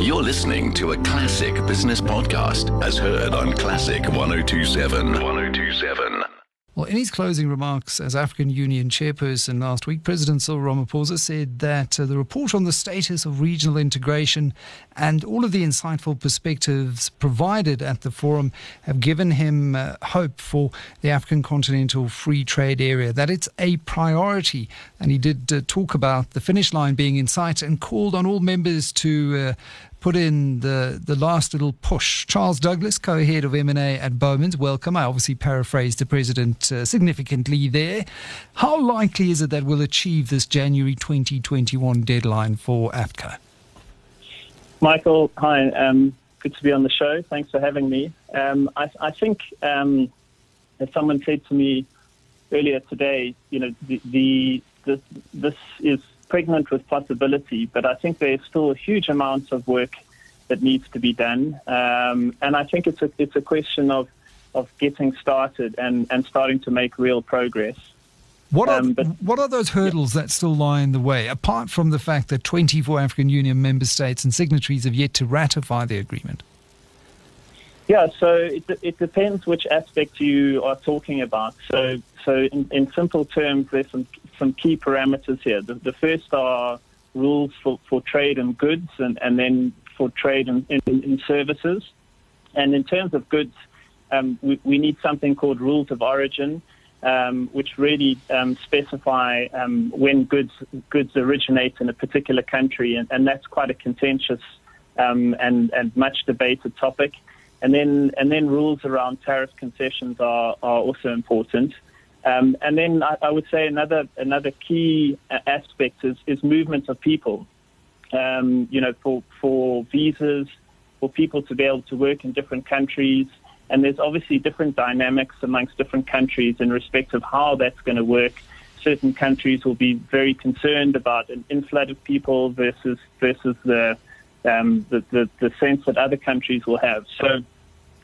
You're listening to a classic business podcast as heard on Classic 1027. 1027. Well, in his closing remarks as African Union chairperson last week, President Cyril Ramaphosa said that uh, the report on the status of regional integration and all of the insightful perspectives provided at the forum have given him uh, hope for the African Continental Free Trade Area, that it's a priority. And he did uh, talk about the finish line being in sight and called on all members to uh, put in the, the last little push. Charles Douglas, co-head of M&A at Bowmans, welcome. I obviously paraphrased the president uh, significantly there. How likely is it that we'll achieve this January 2021 deadline for AFCA? Michael, hi. Um, good to be on the show. Thanks for having me. Um, I, I, think, um, as someone said to me earlier today, you know, the, the, the this is pregnant with possibility, but I think there's still a huge amount of work that needs to be done. Um, and I think it's a, it's a question of, of getting started and, and starting to make real progress. What are, um, but, what are those hurdles yeah. that still lie in the way, apart from the fact that 24 African Union member states and signatories have yet to ratify the agreement? Yeah, so it, it depends which aspect you are talking about. So, so in, in simple terms, there's some some key parameters here. The, the first are rules for, for trade and goods, and, and then for trade and in, in services. And in terms of goods, um, we, we, need something called rules of origin, um, which really um, specify um, when goods goods originate in a particular country, and, and that's quite a contentious um, and and much debated topic. And then and then rules around tariff concessions are, are also important. Um, and then I, I, would say another another key aspect is, is movement of people. Um, you know, for for visas, for people to be able to work in different countries, and there's obviously different dynamics amongst different countries in respect of how that's going to work. Certain countries will be very concerned about an inflood of people versus versus the um, the, the, the sense that other countries will have. So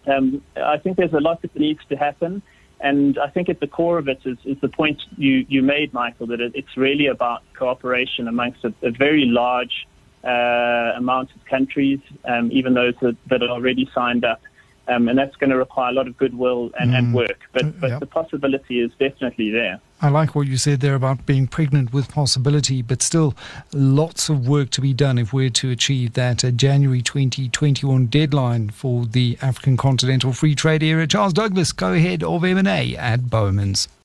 um, I think there's a lot that needs to happen. And I think at the core of it is, is the point you, you made, Michael, that it's really about cooperation amongst a, a very large uh, amount of countries, um, even those that, that are already signed up. Um, and that's going to require a lot of goodwill and, mm. and work. But, but the possibility is definitely there. I like what you said there about being pregnant with possibility, but still lots of work to be done if we're to achieve that uh, January 2021 deadline for the African Continental Free Trade Area. Charles Douglas, co-head of M&A at Bowmans.